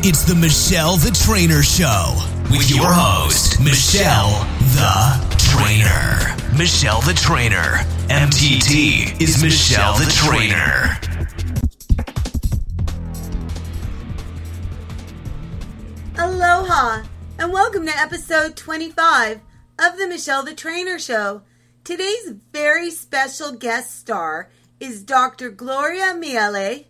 It's the Michele the Trainer Show with your host, Michele the Trainer. Michele the Trainer. MTT is Michele the Trainer. Aloha, and welcome to episode 25 of the Michele the Trainer Show. Today's very special guest star is Dr. Gloria Miele.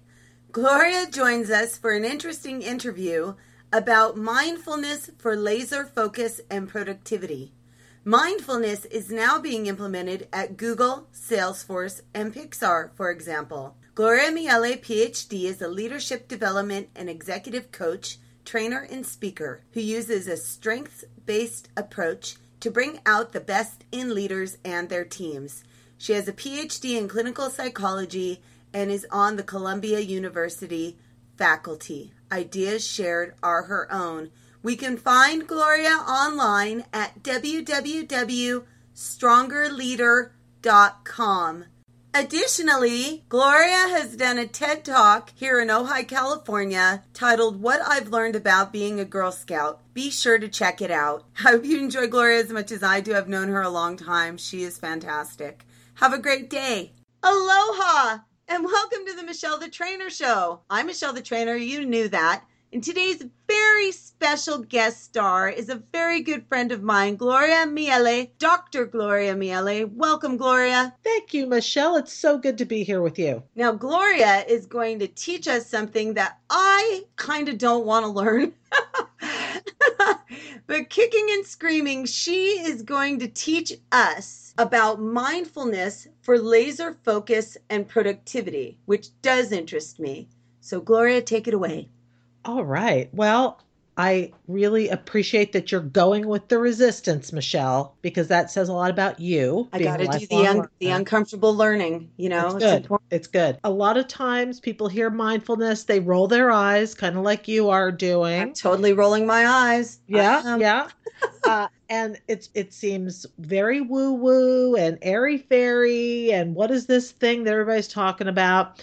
Gloria joins us for an interesting interview about mindfulness for laser focus and productivity. Mindfulness is now being implemented at Google, Salesforce, and Pixar, for example. Gloria Miele, PhD, is a leadership development and executive coach, trainer, and speaker who uses a strengths based approach to bring out the best in leaders and their teams. She has a PhD in clinical psychology and is on the Columbia University faculty. Ideas shared are her own. We can find Gloria online at www.strongerleader.com. Additionally, Gloria has done a TED Talk here in Ojai, California titled What I've Learned About Being a Girl Scout. Be sure to check it out. I hope you enjoy Gloria as much as I do. I've known her a long time. She is fantastic. Have a great day. Aloha! And welcome to the Michele the Trainer Show. I'm Michele the Trainer, you knew that. And today's very special guest star is a very good friend of mine, Gloria Miele, Dr. Gloria Miele. Welcome, Gloria. Thank you, Michele. It's so good to be here with you. Now, Gloria is going to teach us something that I kind of don't want to learn. but kicking and screaming, she is going to teach us about mindfulness for laser focus and productivity, which does interest me. So, Gloria, take it away. All right. Well, I really appreciate that you're going with the resistance, Michele, because that says a lot about you. I got to do the un- the uncomfortable learning. You know, it's good. It's, it's, good. A lot of times, people hear mindfulness, they roll their eyes, kind of like you are doing. I'm totally rolling my eyes. Yeah, yeah. uh, and it's it seems very woo woo and airy fairy, and what is this thing that everybody's talking about?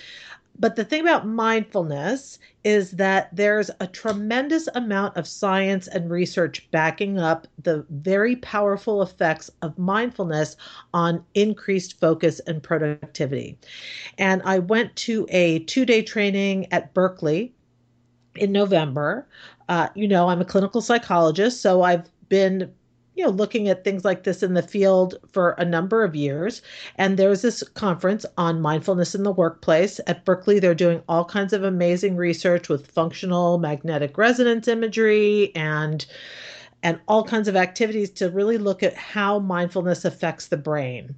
But the thing about mindfulness is that there's a tremendous amount of science and research backing up the very powerful effects of mindfulness on increased focus and productivity. And I went to a two day training at Berkeley in November. Uh, you know, I'm a clinical psychologist, so I've been you know looking at things like this in the field for a number of years. And there's this conference on mindfulness in the workplace. At berkeley they're doing all kinds of amazing research with functional magnetic resonance imagery and and all kinds of activities to really look at how mindfulness affects the brain.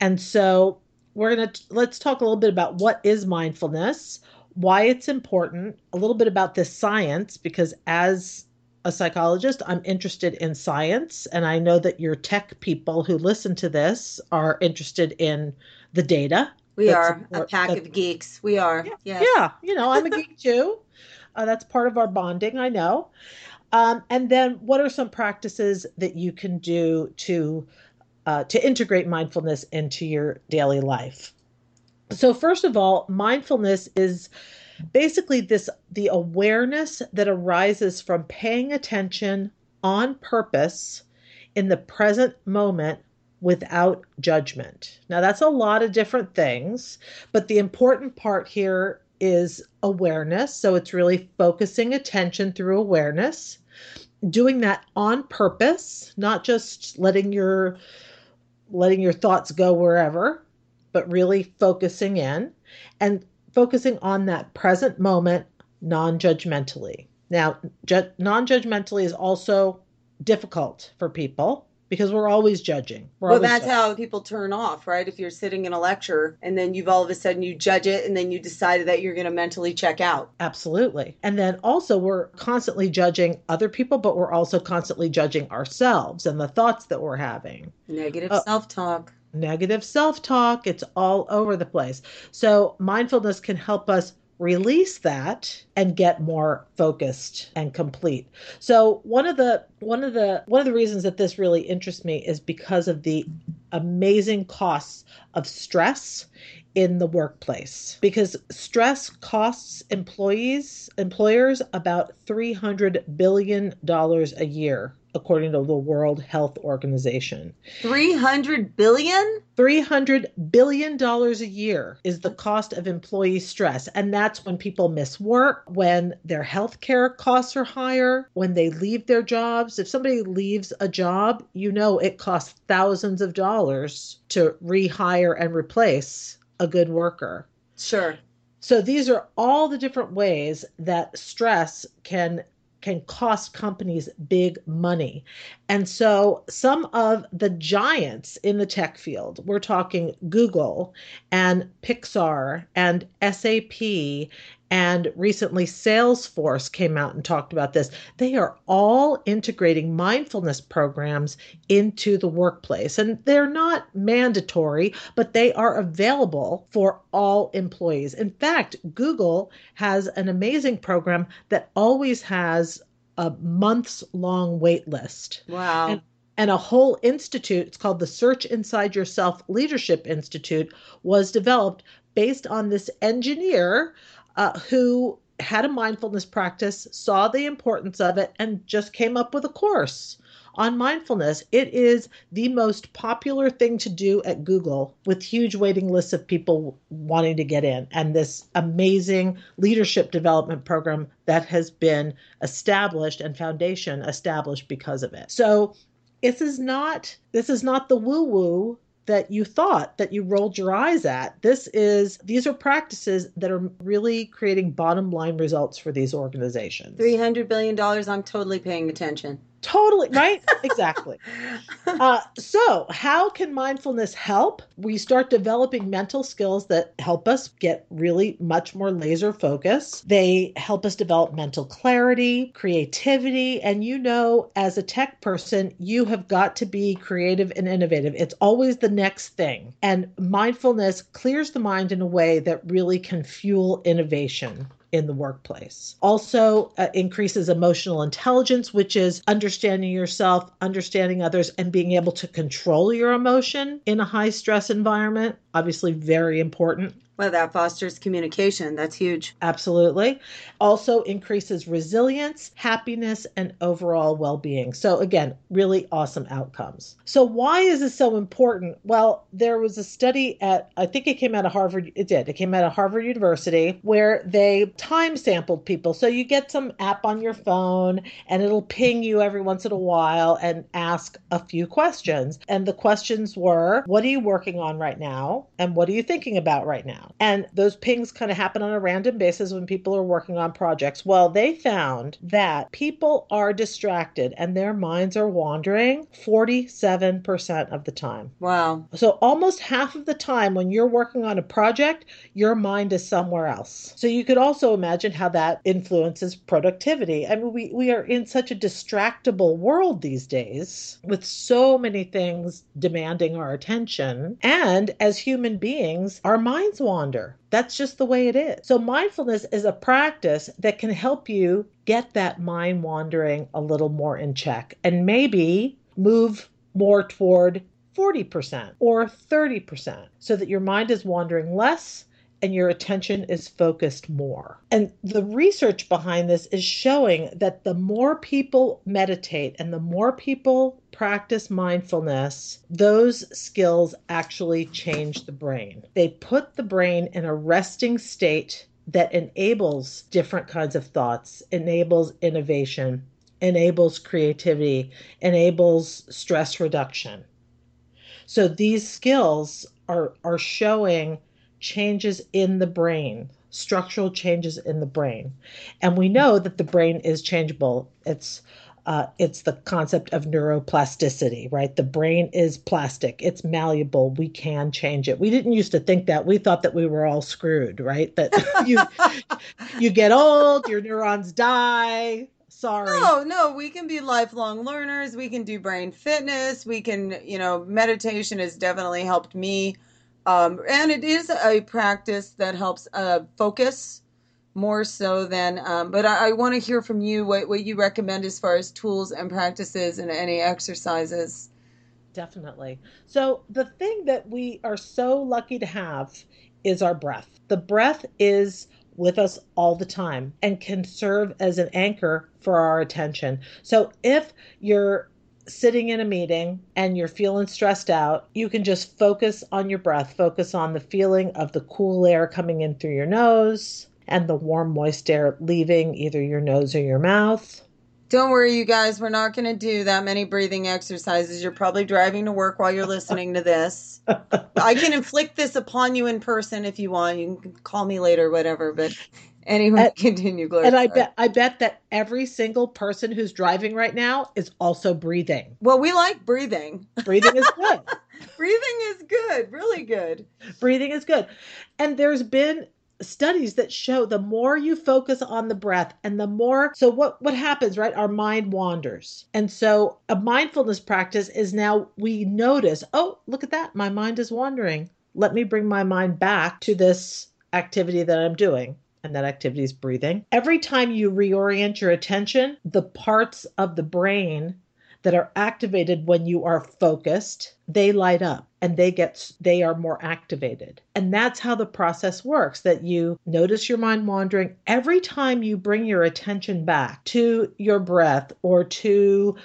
And so we're going to let's talk a little bit about what is mindfulness why it's important a little bit about this science because as a psychologist. I'm interested in science, and I know that your tech people who listen to this are interested in the data. We are a pack of geeks. We are. Yeah, yes. yeah. You know, I'm a geek too. Uh, that's part of our bonding. I know. Um, and then, what are some practices that you can do to uh, to integrate mindfulness into your daily life? So, first of all, mindfulness is basically this the awareness that arises from paying attention on purpose in the present moment without judgment. Now that's a lot of different things, but the important part here is awareness. So it's really focusing attention through awareness, doing that on purpose, not just letting your letting your thoughts go wherever, but really focusing in and focusing on that present moment non judgmentally. Now, ju- non judgmentally is also difficult for people because we're always judging. We're well, always that's judging. how people turn off, right? If you're sitting in a lecture and then you've all of a sudden you judge it and then you decide that you're going to mentally check out. Absolutely. And then also we're constantly judging other people, but we're also constantly judging ourselves and the thoughts that we're having. Negative uh, self talk negative self talk. It's all over the place. So, mindfulness can help us release that and get more focused and complete. So one of the one of the one of the reasons that this really interests me is because of the amazing costs of stress in the workplace because stress costs employees employers about 300 billion dollars a year according to the World Health Organization. 300 billion? 300 billion dollars a year is the cost of employee stress and that's when people miss work, when their health care costs are higher, when they leave their jobs. If somebody leaves a job, you know it costs thousands of dollars to rehire and replace a good worker. Sure. So these are all the different ways that stress can can cost companies big money. And so some of the giants in the tech field, we're talking Google and Pixar and SAP and recently Salesforce came out and talked about this. They are all integrating mindfulness programs into the workplace. And they're not mandatory, but they are available for all employees. In fact, Google has an amazing program that always has a months long wait list. Wow. And, and a whole institute, it's called the Search Inside Yourself Leadership Institute, was developed based on this engineer uh, who had a mindfulness practice, saw the importance of it, and just came up with a course on mindfulness. It is the most popular thing to do at Google with huge waiting lists of people wanting to get in, and this amazing leadership development program that has been established and foundation established because of it. So this is not this is not the woo woo that you thought that you rolled your eyes at. This is these are practices that are really creating bottom line results for these organizations. $300 billion, I'm totally paying attention. Totally, right? exactly. Uh, so, how can mindfulness help? We start developing mental skills that help us get really much more laser focus. They help us develop mental clarity, creativity, and you know, as a tech person, you have got to be creative and innovative. It's always the next thing. And mindfulness clears the mind in a way that really can fuel innovation in the workplace. Also, uh, increases emotional intelligence, which is understanding yourself, understanding others, and being able to control your emotion in a high stress environment. Obviously, very important. Well, that fosters communication. That's huge. Absolutely. Also increases resilience, happiness, and overall well being. So, again, really awesome outcomes. So, why is this so important? Well, there was a study at, I think it came out of Harvard, it did, it came out of Harvard University, where they time sampled people. So, you get some app on your phone and it'll ping you every once in a while and ask a few questions. And the questions were, What are you working on right now? And what are you thinking about right now? And those pings kind of happen on a random basis when people are working on projects. Well, they found that people are distracted and their minds are wandering 47% of the time. Wow. So almost half of the time when you're working on a project, your mind is somewhere else. So you could also imagine how that influences productivity. I mean, we, we are in such a distractible world these days with so many things demanding our attention. And as human beings, our minds wander. That's just the way it is. So, mindfulness is a practice that can help you get that mind wandering a little more in check and maybe move more toward 40% or 30% so that your mind is wandering less and your attention is focused more. And the research behind this is showing that the more people meditate and the more people practice mindfulness, those skills actually change the brain. They put the brain in a resting state that enables different kinds of thoughts, enables innovation, enables creativity, enables stress reduction. So these skills are, are showing changes in the brain, structural changes in the brain. And we know that the brain is changeable. It's uh, it's the concept of neuroplasticity, right? The brain is plastic, it's malleable. We can change it. We didn't used to think that. We thought that we were all screwed, right? That you you get old, your neurons die. Sorry. No, no, we can be lifelong learners. We can do brain fitness. We can, you know, meditation has definitely helped me um, and it is a practice that helps uh, focus more so than, um, but I, I want to hear from you what, what you recommend as far as tools and practices and any exercises definitely. So, the thing that we are so lucky to have is our breath. The breath is with us all the time and can serve as an anchor for our attention. So, if you're sitting in a meeting and you're feeling stressed out, you can just focus on your breath, focus on the feeling of the cool air coming in through your nose and the warm, moist air leaving either your nose or your mouth. Don't worry, you guys. We're not going to do that many breathing exercises. You're probably driving to work while you're listening to this. I can inflict this upon you in person if you want. You can call me later, whatever. But anyway, and, continue, Gloria. And I bet I bet that every single person who's driving right now is also breathing. Well, we like breathing. Breathing is good. breathing is good, really good. Breathing is good. And there's been studies that show the more you focus on the breath and the more so what what happens right? Our mind wanders. And so a mindfulness practice is now we notice oh look at that. My mind is wandering. Let me bring my mind back to this activity that i'm doing. And that activity is breathing. Every time you reorient your attention the parts of the brain that are activated when you are focused, they light up and they get they are more activated. And that's how the process works that you notice your mind wandering every time you bring your attention back to your breath or to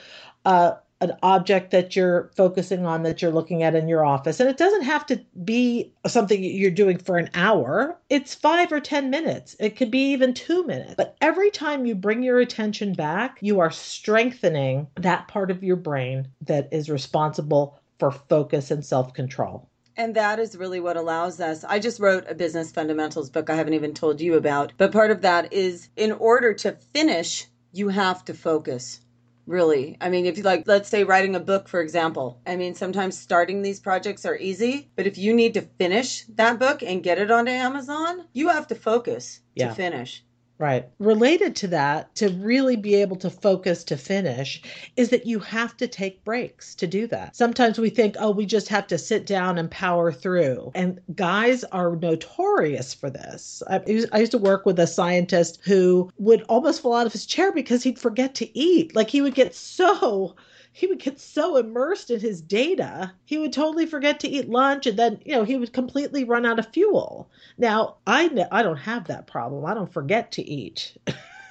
uh, an object that you're focusing on that you're looking at in your office. And it doesn't have to be something you're doing for an hour, it's five or 10 minutes. It could be even two minutes. But every time you bring your attention back, you are strengthening that part of your brain that is responsible for focus and self control. And that is really what allows us. I just wrote a business fundamentals book I haven't even told you about. But part of that is in order to finish, you have to focus really. I mean, if you like, let's say writing a book, for example. I mean, sometimes starting these projects are easy, but if you need to finish that book and get it onto Amazon, you have to focus yeah. to finish. Right. Related to that, to really be able to focus to finish, is that you have to take breaks to do that. Sometimes we think, oh, we just have to sit down and power through. And guys are notorious for this. I, I used to work with a scientist who would almost fall out of his chair because he'd forget to eat. Like he would get so he would get so immersed in his data, he would totally forget to eat lunch and then, you know, he would completely run out of fuel. Now, I I don't have that problem. I don't forget to eat.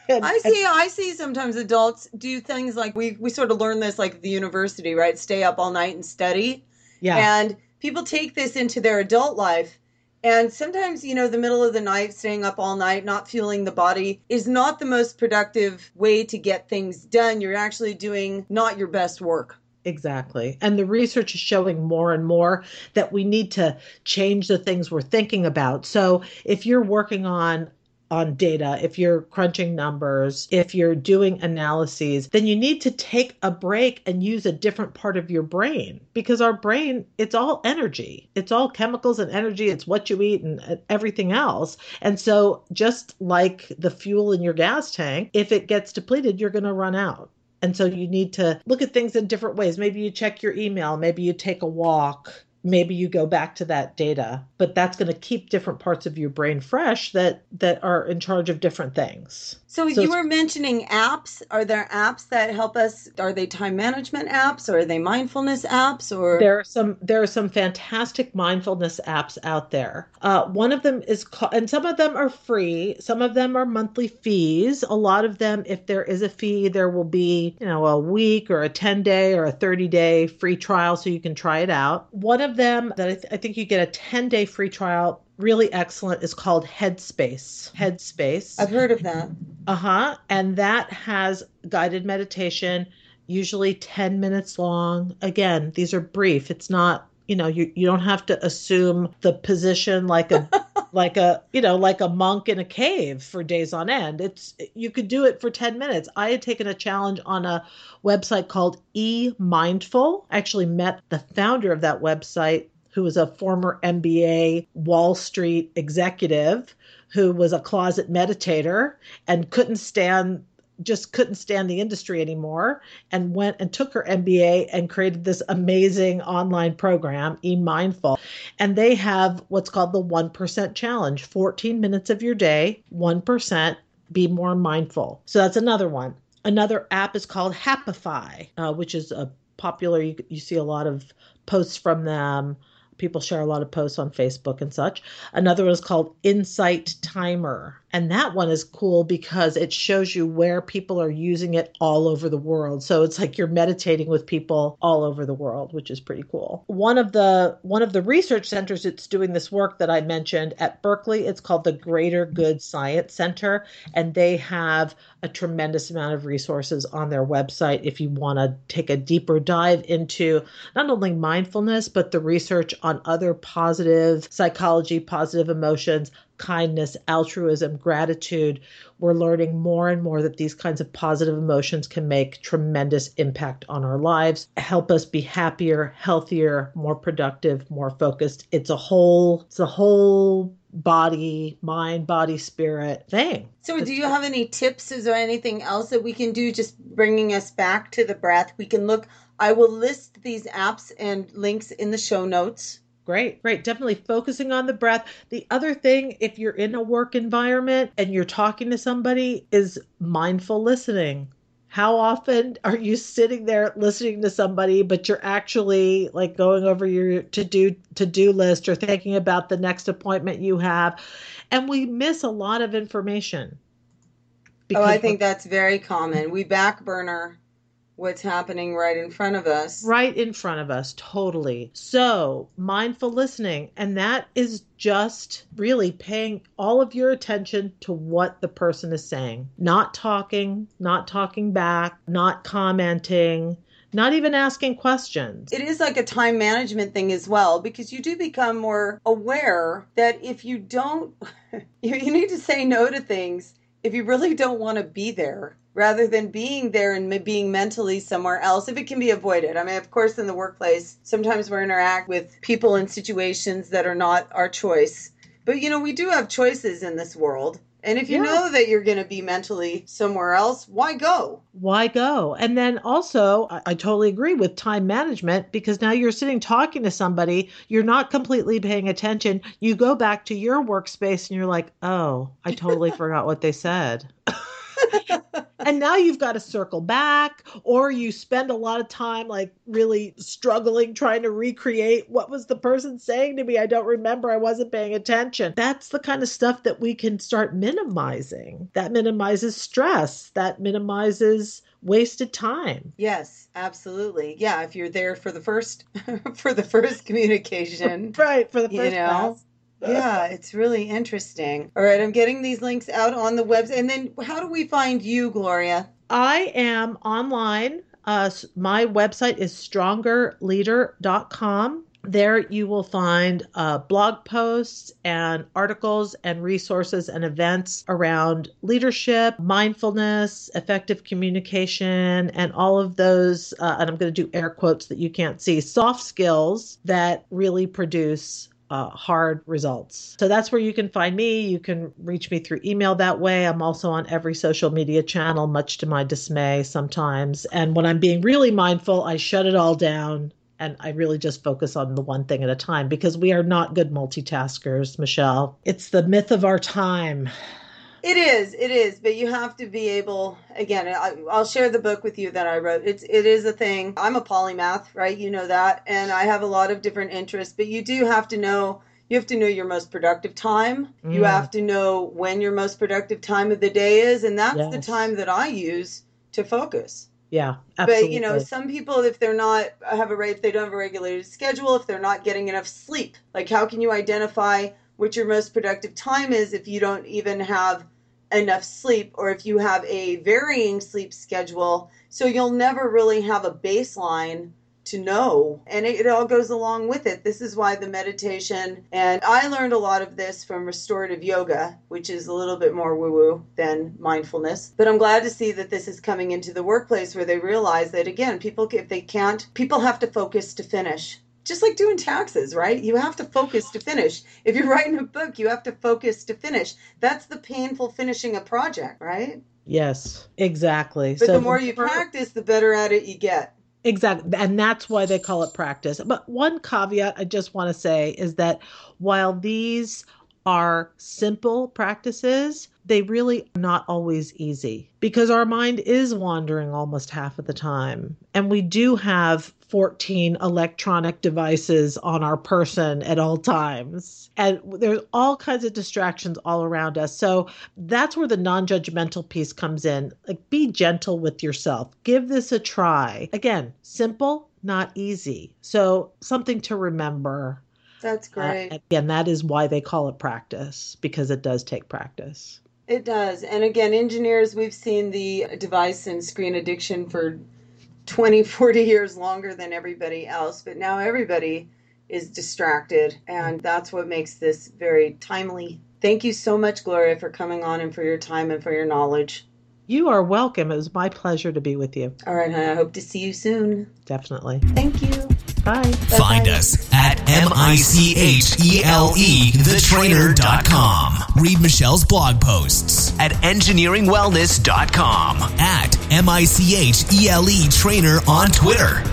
and, I see. And, I see. Sometimes adults do things like we we sort of learn this like the university, right? Stay up all night and study. Yeah. And people take this into their adult life, and sometimes, you know, the middle of the night, staying up all night, not fueling the body is not the most productive way to get things done. You're actually doing not your best work. Exactly. And the research is showing more and more that we need to change the things we're thinking about. So if you're working on on data, if you're crunching numbers, if you're doing analyses, then you need to take a break and use a different part of your brain because our brain, it's all energy. It's all chemicals and energy. It's what you eat and everything else. And so, just like the fuel in your gas tank, if it gets depleted, you're going to run out. And so you need to look at things in different ways. Maybe you check your email, maybe you take a walk, maybe you go back to that data but that's going to keep different parts of your brain fresh that that are in charge of different things so, so you were mentioning apps. Are there apps that help us? Are they time management apps or are they mindfulness apps or? There are some there are some fantastic mindfulness apps out there. Uh, one of them is called and some of them are free. Some of them are monthly fees. A lot of them if there is a fee there will be you know a week or a 10 day or a 30 day free trial so you can try it out. One of them that I, th- I think you get a 10 day free trial really excellent is called Headspace. Headspace. I've heard of that. Uh huh. And that has guided meditation, usually 10 minutes long. Again, these are brief. It's not, you know, you, you don't have to assume the position like a. like a you know like a monk in a cave for days on end it's you could do it for 10 minutes i had taken a challenge on a website called e mindful actually met the founder of that website who was a former MBA Wall Street executive who was a closet meditator and couldn't stand just couldn't stand the industry anymore and went and took her MBA and created this amazing online program, E Mindful. And they have what's called the 1% challenge 14 minutes of your day, 1%, be more mindful. So that's another one. Another app is called Happify, uh, which is a popular. You, you see a lot of posts from them. People share a lot of posts on Facebook and such. Another one is called Insight Timer. And that one is cool because it shows you where people are using it all over the world. So it's like you're meditating with people all over the world, which is pretty cool. One of the one of the research centers that's doing this work that I mentioned at Berkeley, it's called the Greater Good Science Center, and they have a tremendous amount of resources on their website if you want to take a deeper dive into not only mindfulness but the research on other positive psychology, positive emotions, kindness, altruism, gratitude, we're learning more and more that these kinds of positive emotions can make tremendous impact on our lives, help us be happier, healthier, more productive, more focused. It's a whole it's a whole body, mind, body, spirit thing. So, do you have any tips? Is there anything else that we can do just bringing us back to the breath? We can look I will list these apps and links in the show notes. Great, great. Definitely focusing on the breath. The other thing, if you're in a work environment and you're talking to somebody, is mindful listening. How often are you sitting there listening to somebody, but you're actually like going over your to do to do list or thinking about the next appointment you have? And we miss a lot of information. Oh, I think that's very common. We back burner what's happening right in front of us. Right in front of us, totally. So, mindful listening, and that is just really paying all of your attention to what the person is saying, not talking, not talking back, not commenting. Not even asking questions. It is like a time management thing as well because you do become more aware that if you don't, you, need to say no to things if you really don't want to be there rather than being there and being mentally somewhere else if it can be avoided. I mean, of course, in the workplace, sometimes we interact with people in situations that are not our choice. But, you know, we do have choices in this world. And if you yeah. know that you're going to be mentally somewhere else, why go? Why go? And then also, I, I, totally agree with time management because now you're sitting talking to somebody, you're not completely paying attention. You go back to your workspace and you're like, oh, I totally forgot what they said. and now you've got to circle back or you spend a lot of time like really struggling trying to recreate what was the person saying to me? I don't remember i wasn't paying attention. That's the kind of stuff that we can start minimizing. That minimizes stress. That minimizes wasted time. Yes absolutely. Yeah if you're there for the first for the first communication right for the first you know pass yeah, it's really interesting. All right, I'm getting these links out on the website. And then how do we find you, Gloria? I am online. Uh, my website is strongerleader.com. There you will find uh, blog posts and articles and resources and events around leadership, mindfulness, effective communication, and all of those. Uh, and I'm going to do air quotes that you can't see soft skills that really produce uh, hard results. So that's where you can find me. You can reach me through email that way. I'm also on every social media channel, much to my dismay sometimes. And when I'm being really mindful, I shut it all down and I really just focus on the one thing at a time because we are not good multitaskers, Michele. It's the myth of our time. It is, it is, but you have to be able. Again, I, will share the book with you that I wrote. It's, it is a thing. I'm a polymath, right? You know that, and I have a lot of different interests. But you do have to know. You have to know your most productive time. Mm. You have to know when your most productive time of the day is, and that's yes. the time that I use to focus. Yeah, absolutely. But you know, some people, if they're not have a if they don't have a regulated schedule, if they're not getting enough sleep, like how can you identify what your most productive time is if you don't even have enough sleep or if you have a varying sleep schedule. So you'll never really have a baseline to know. And it, it, all goes along with it. This is why the meditation, and I learned a lot of this from restorative yoga, which is a little bit more woo woo than mindfulness. But I'm glad to see that this is coming into the workplace where they realize that, again, people, if they can't, people have to focus to finish just like doing taxes, right? You have to focus to finish. If you're writing a book, you have to focus to finish. That's the painful finishing a project, right? Yes, exactly. But so the more you practice, the better at it you get. Exactly. And that's why they call it practice. But one caveat I just want to say is that while these are simple practices, they really are not always easy because our mind is wandering almost half of the time. And we do have 14 electronic devices on our person at all times. And there's all kinds of distractions all around us. So that's where the non judgmental piece comes in. Like, be gentle with yourself. Give this a try. Again, simple, not easy. So, something to remember. That's great. Uh, again, that is why they call it practice because it does take practice. It does. And again, engineers, we've seen the device and screen addiction for 20, 40 years longer than everybody else, but now everybody is distracted. And that's what makes this very timely. Thank you so much, Gloria, for coming on and for your time and for your knowledge. You are welcome. It was my pleasure to be with you. All right, I hope to see you soon. Definitely. Thank you. Bye. Find us at M-I-C-H-E-L-E, thetrainer.com. Read Michele's blog posts at engineeringwellness.com, at M-I-C-H-E-L-E trainer on Twitter.